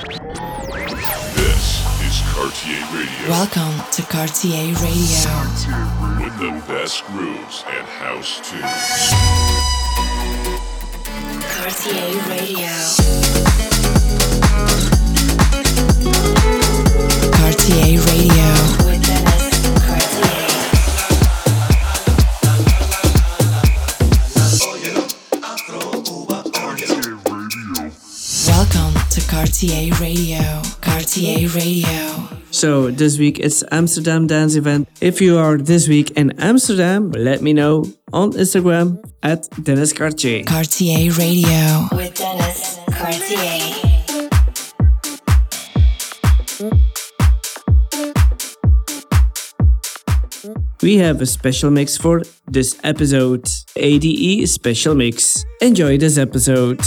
This is Cartier Radio. Welcome to Cartier Radio. With the best grooves and house tunes. Cartier Radio. Cartier Radio. Cartier Radio. Cartier Radio. So this week it's Amsterdam Dance Event. If you are this week in Amsterdam, let me know on Instagram at Dennis Cartier. Cartier Radio. With Dennis Cartier. We have a special mix for this episode. ADE special mix. Enjoy this episode.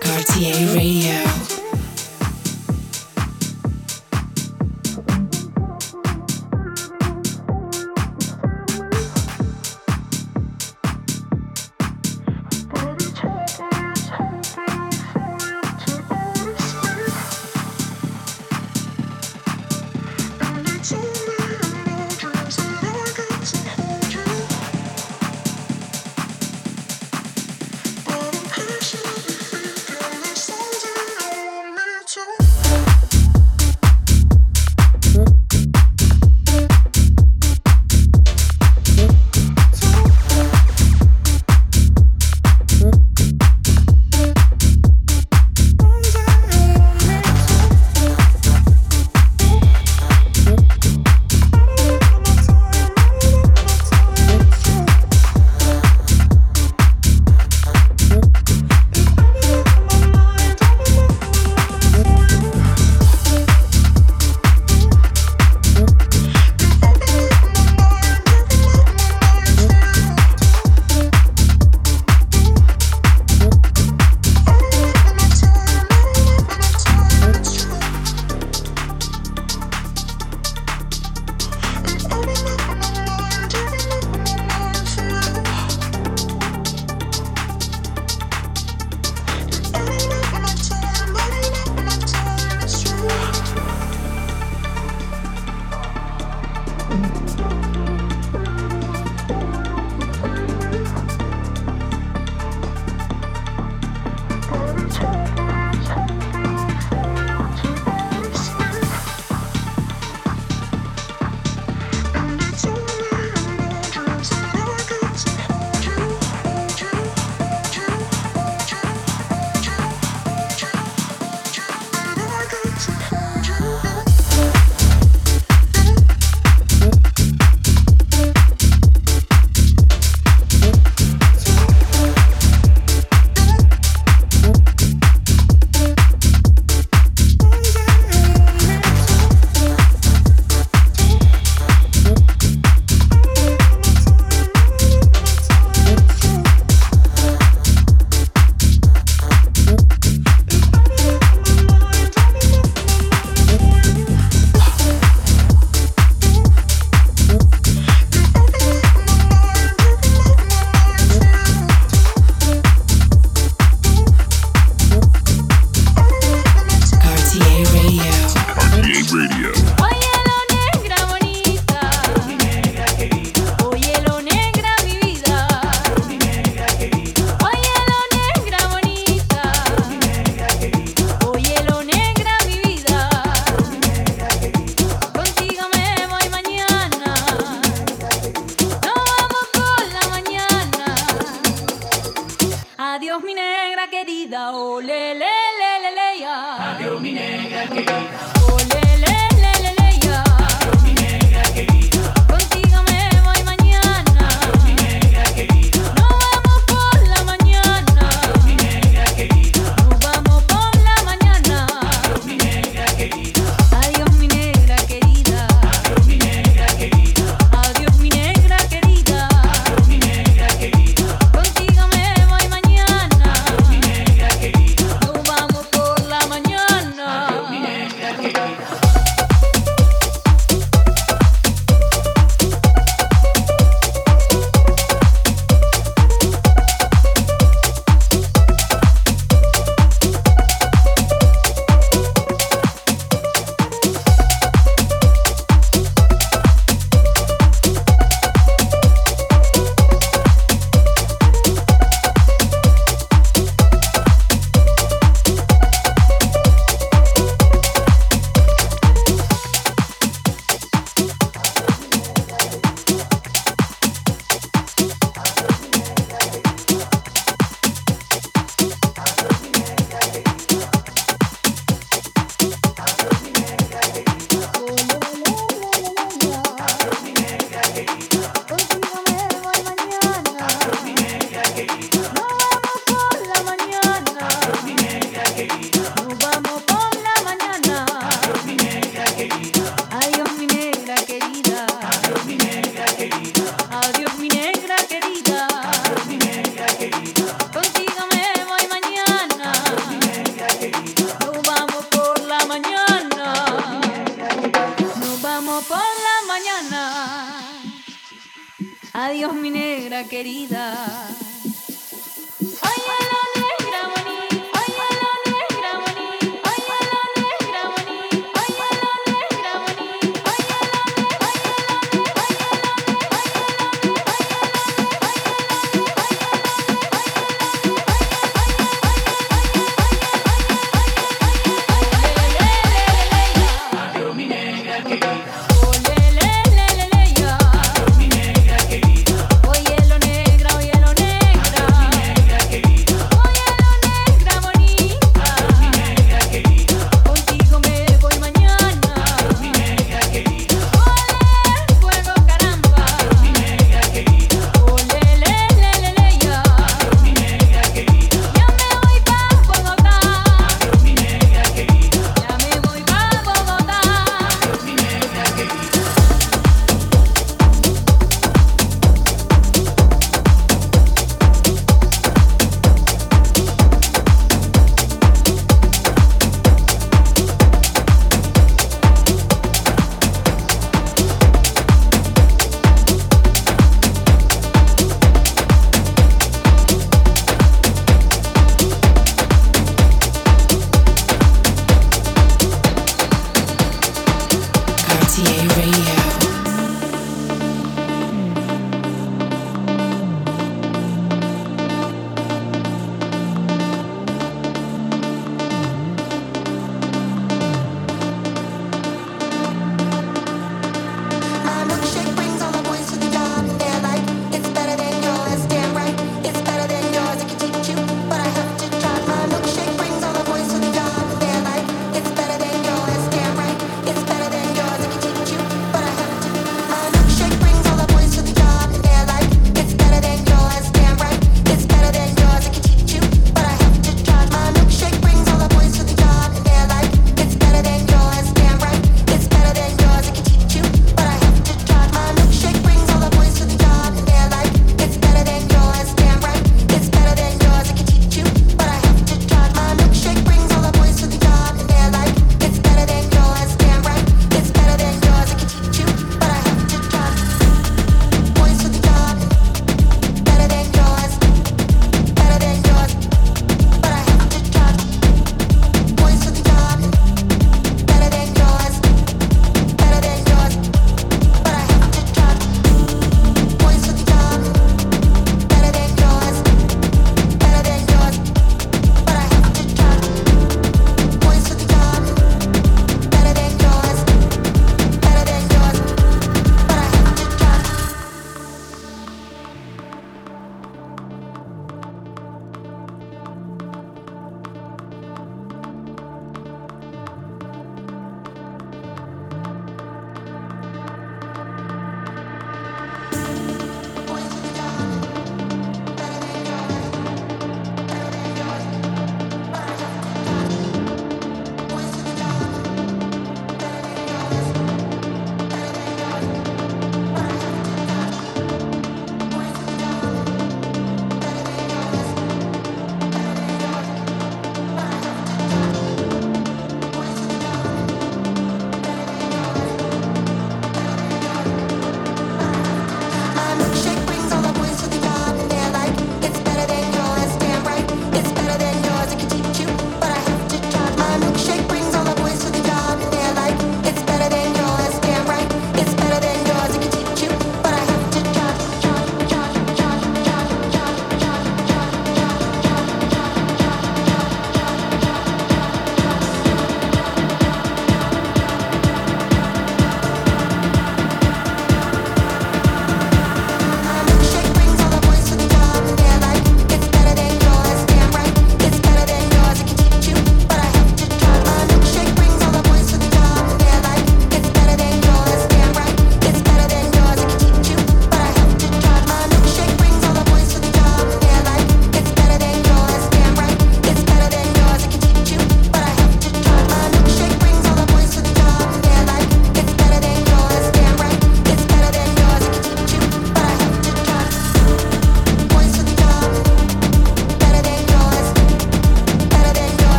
Cartier Radio.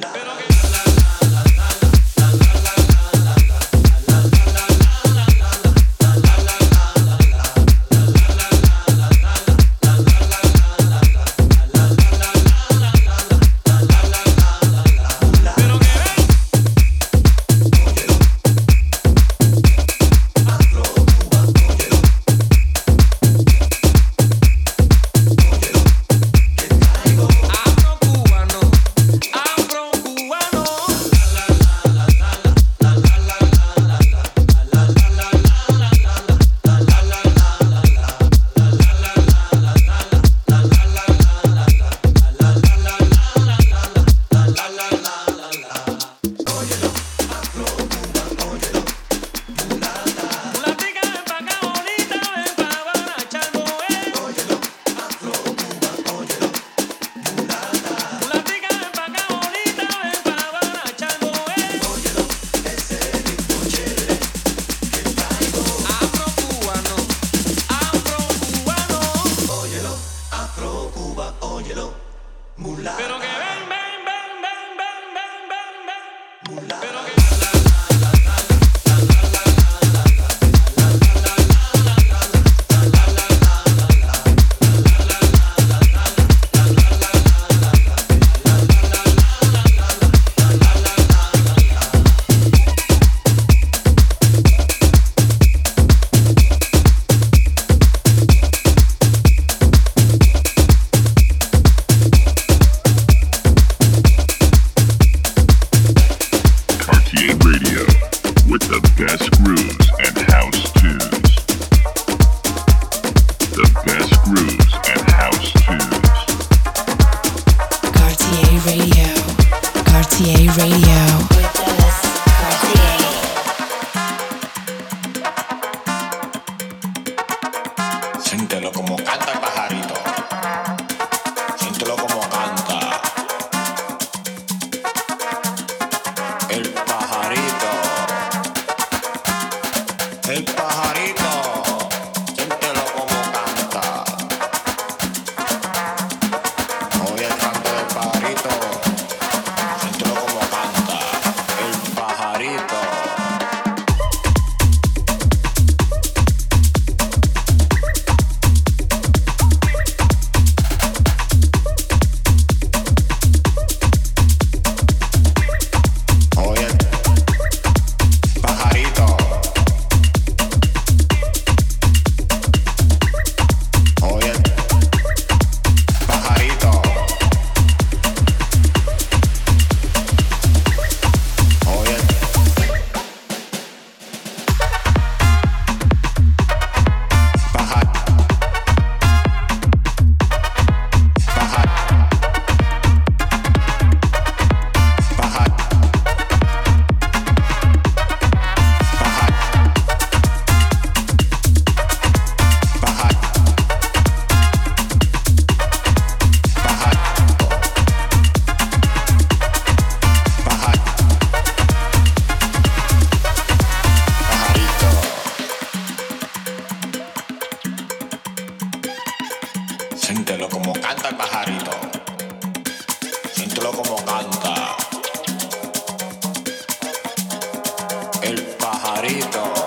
Pero que Harido.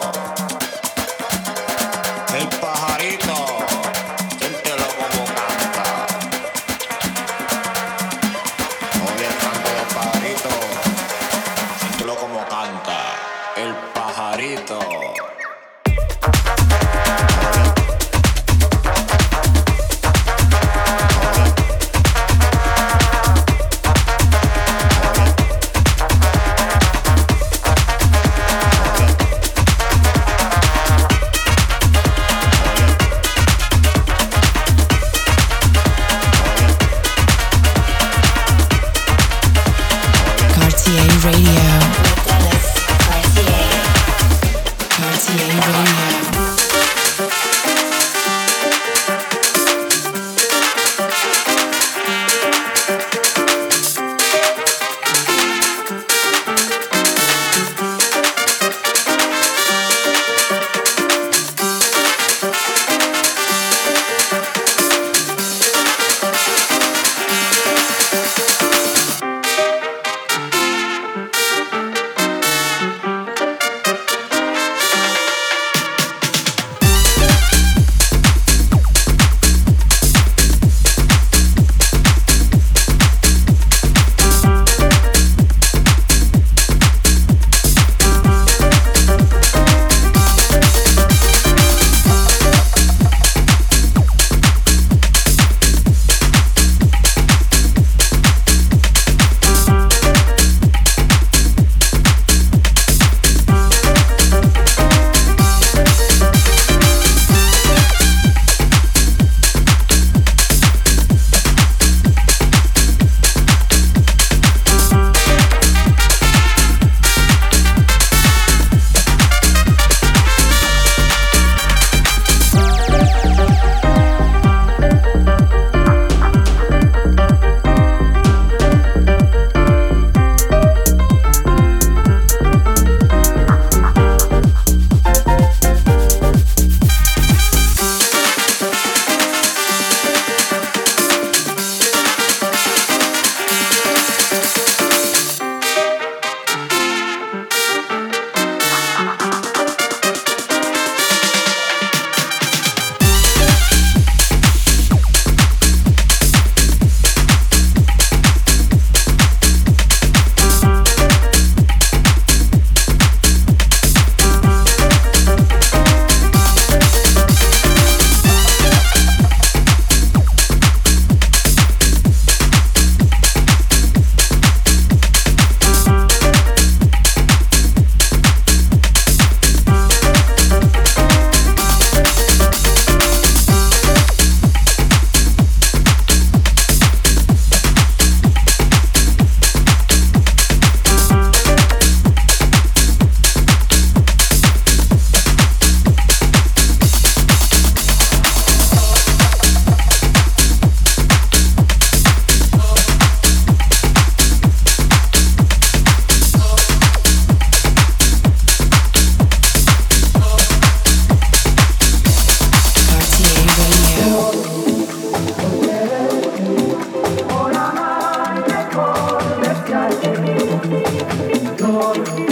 sorrow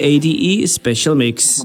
ADE Special Mix.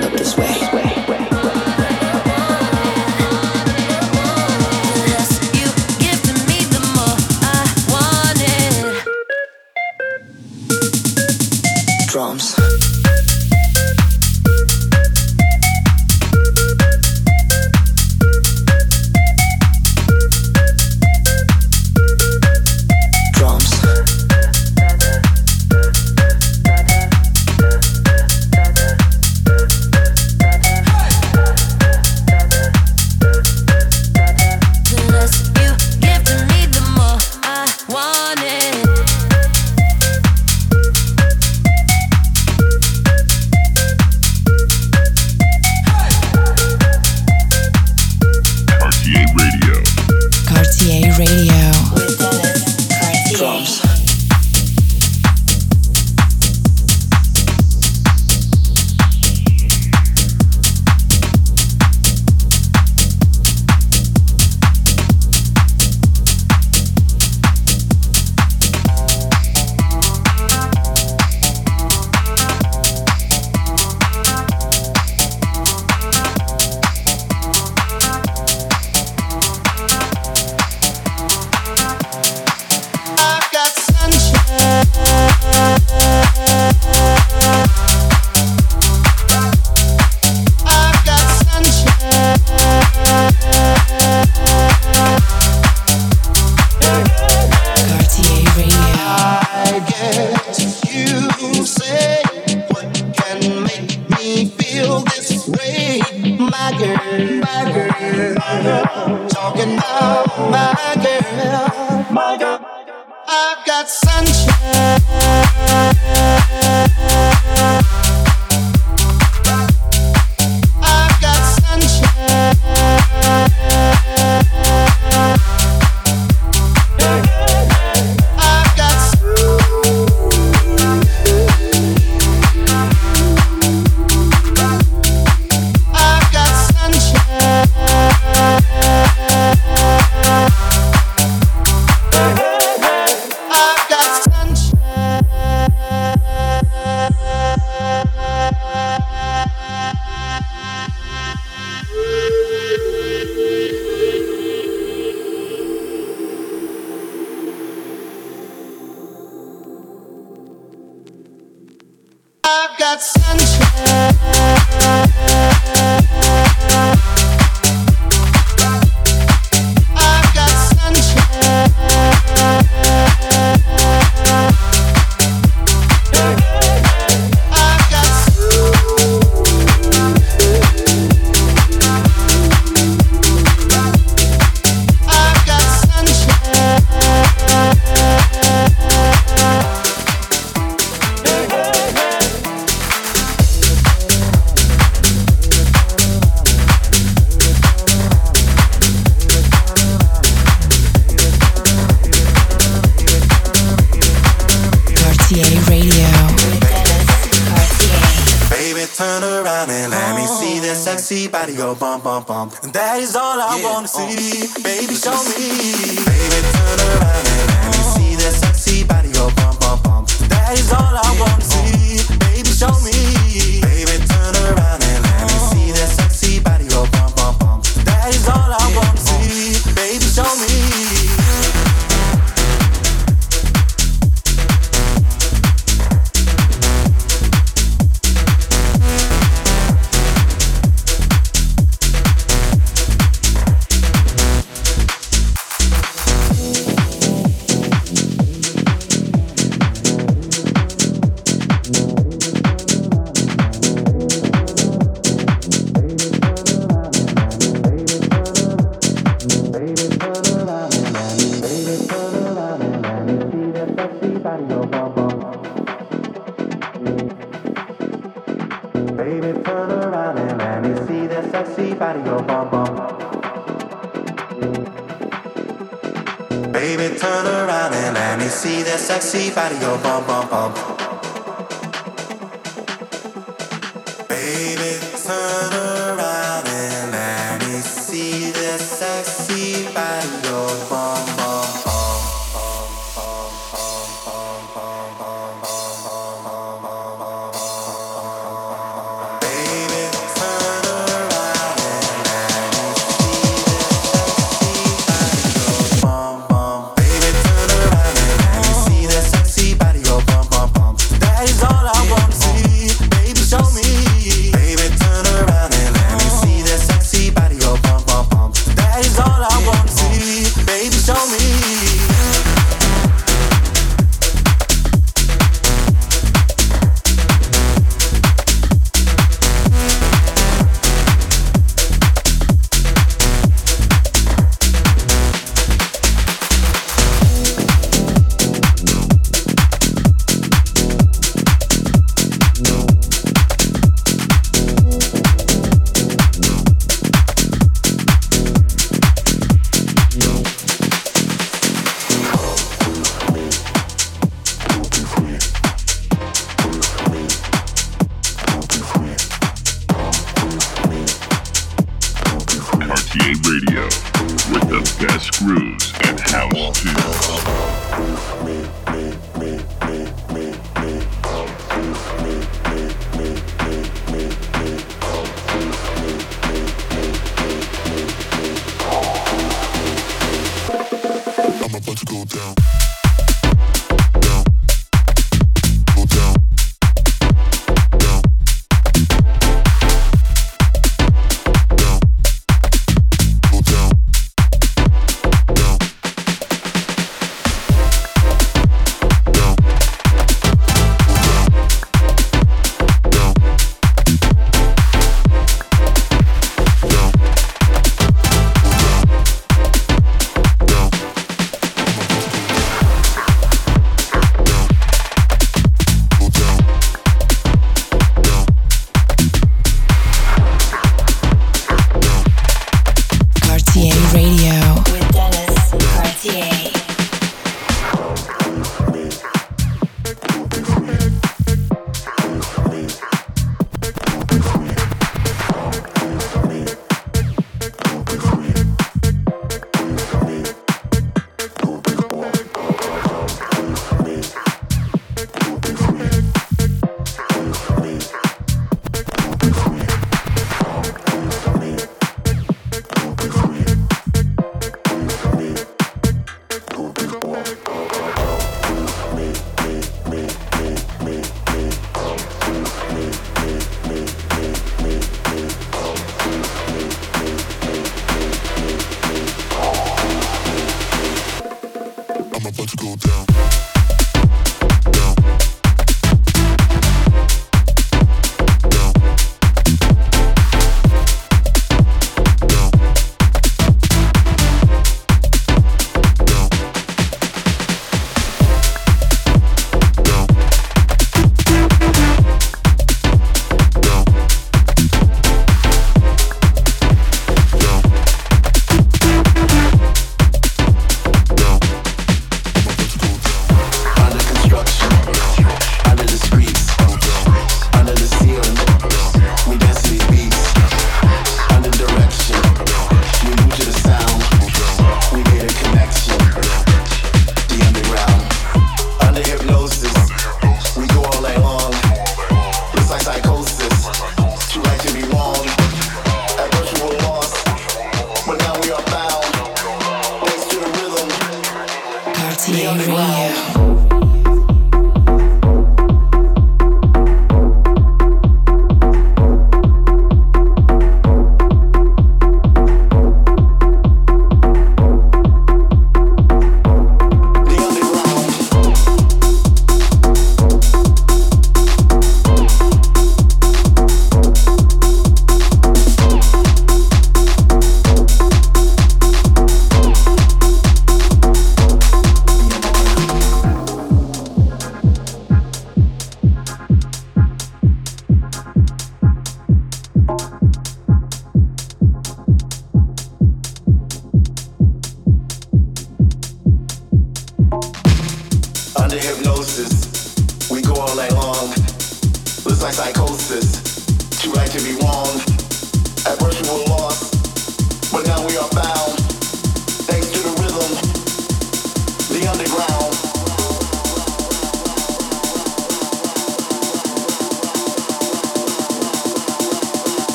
Let me see that oh. sexy body go bump, bump, bump. And that is all I yeah. wanna see. Oh. Baby, show me. Baby, turn around and let me see that sexy body go bump, bump, bump. That is all I wanna see. Oh. Baby, show me.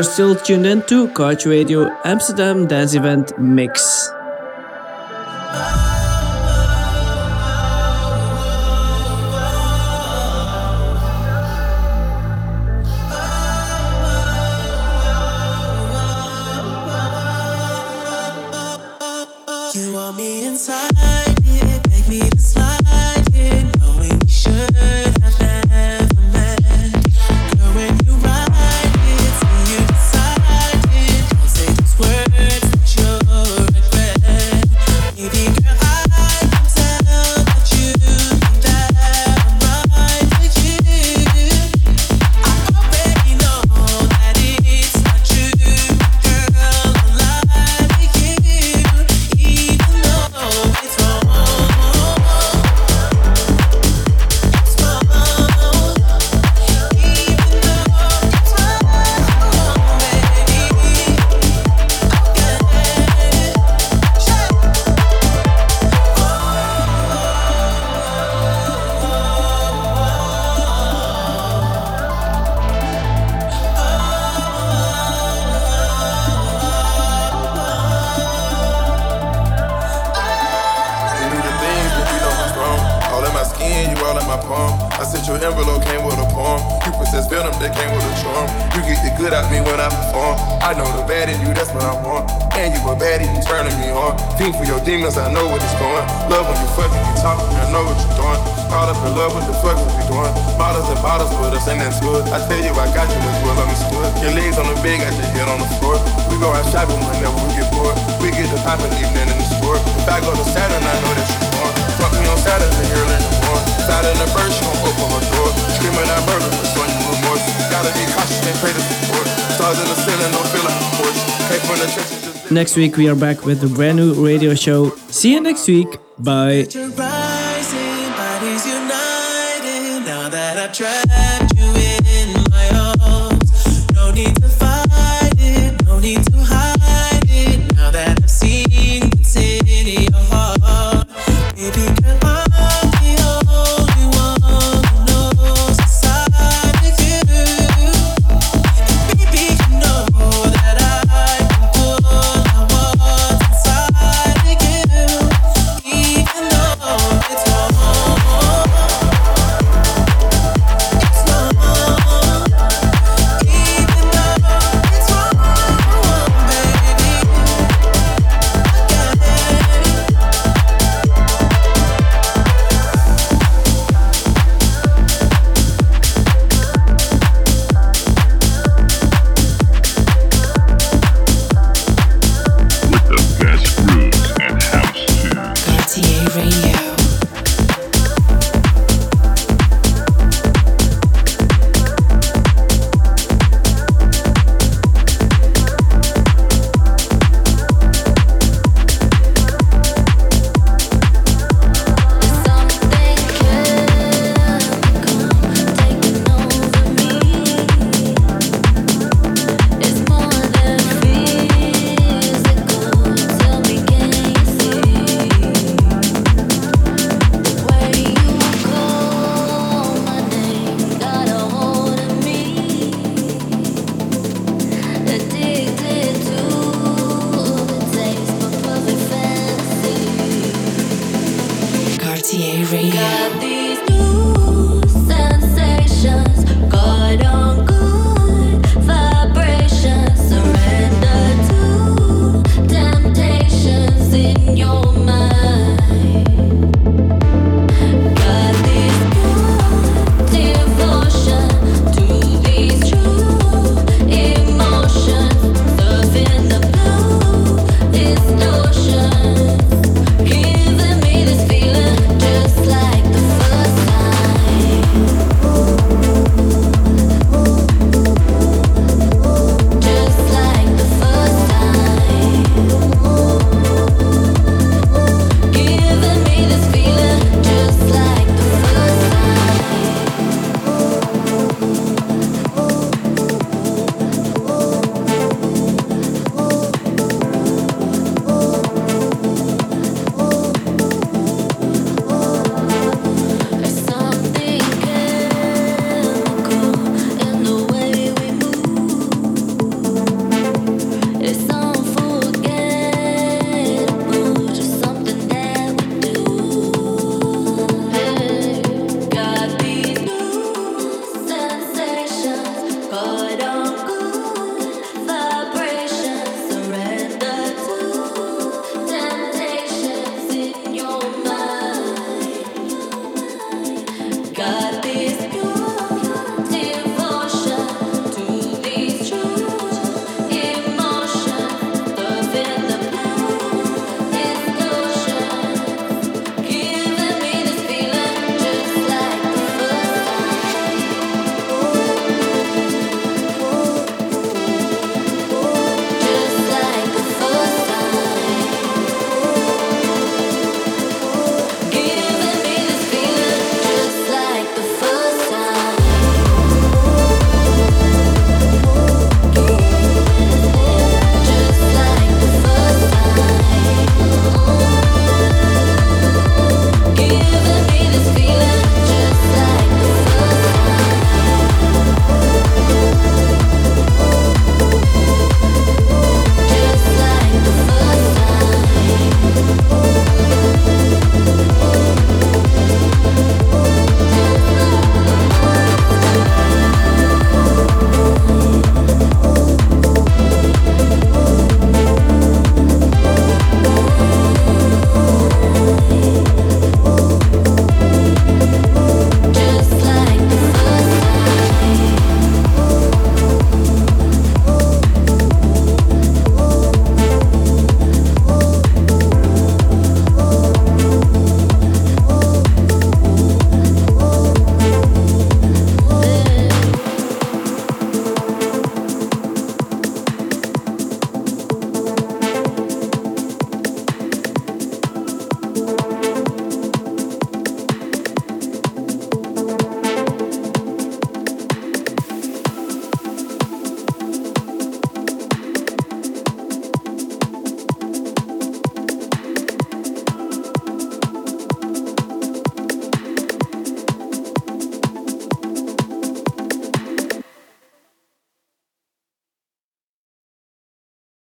you're still tuned in to Coach Radio Amsterdam Dance Event Mix. Next week, we are back with a brand new radio show. See you next week. Bye.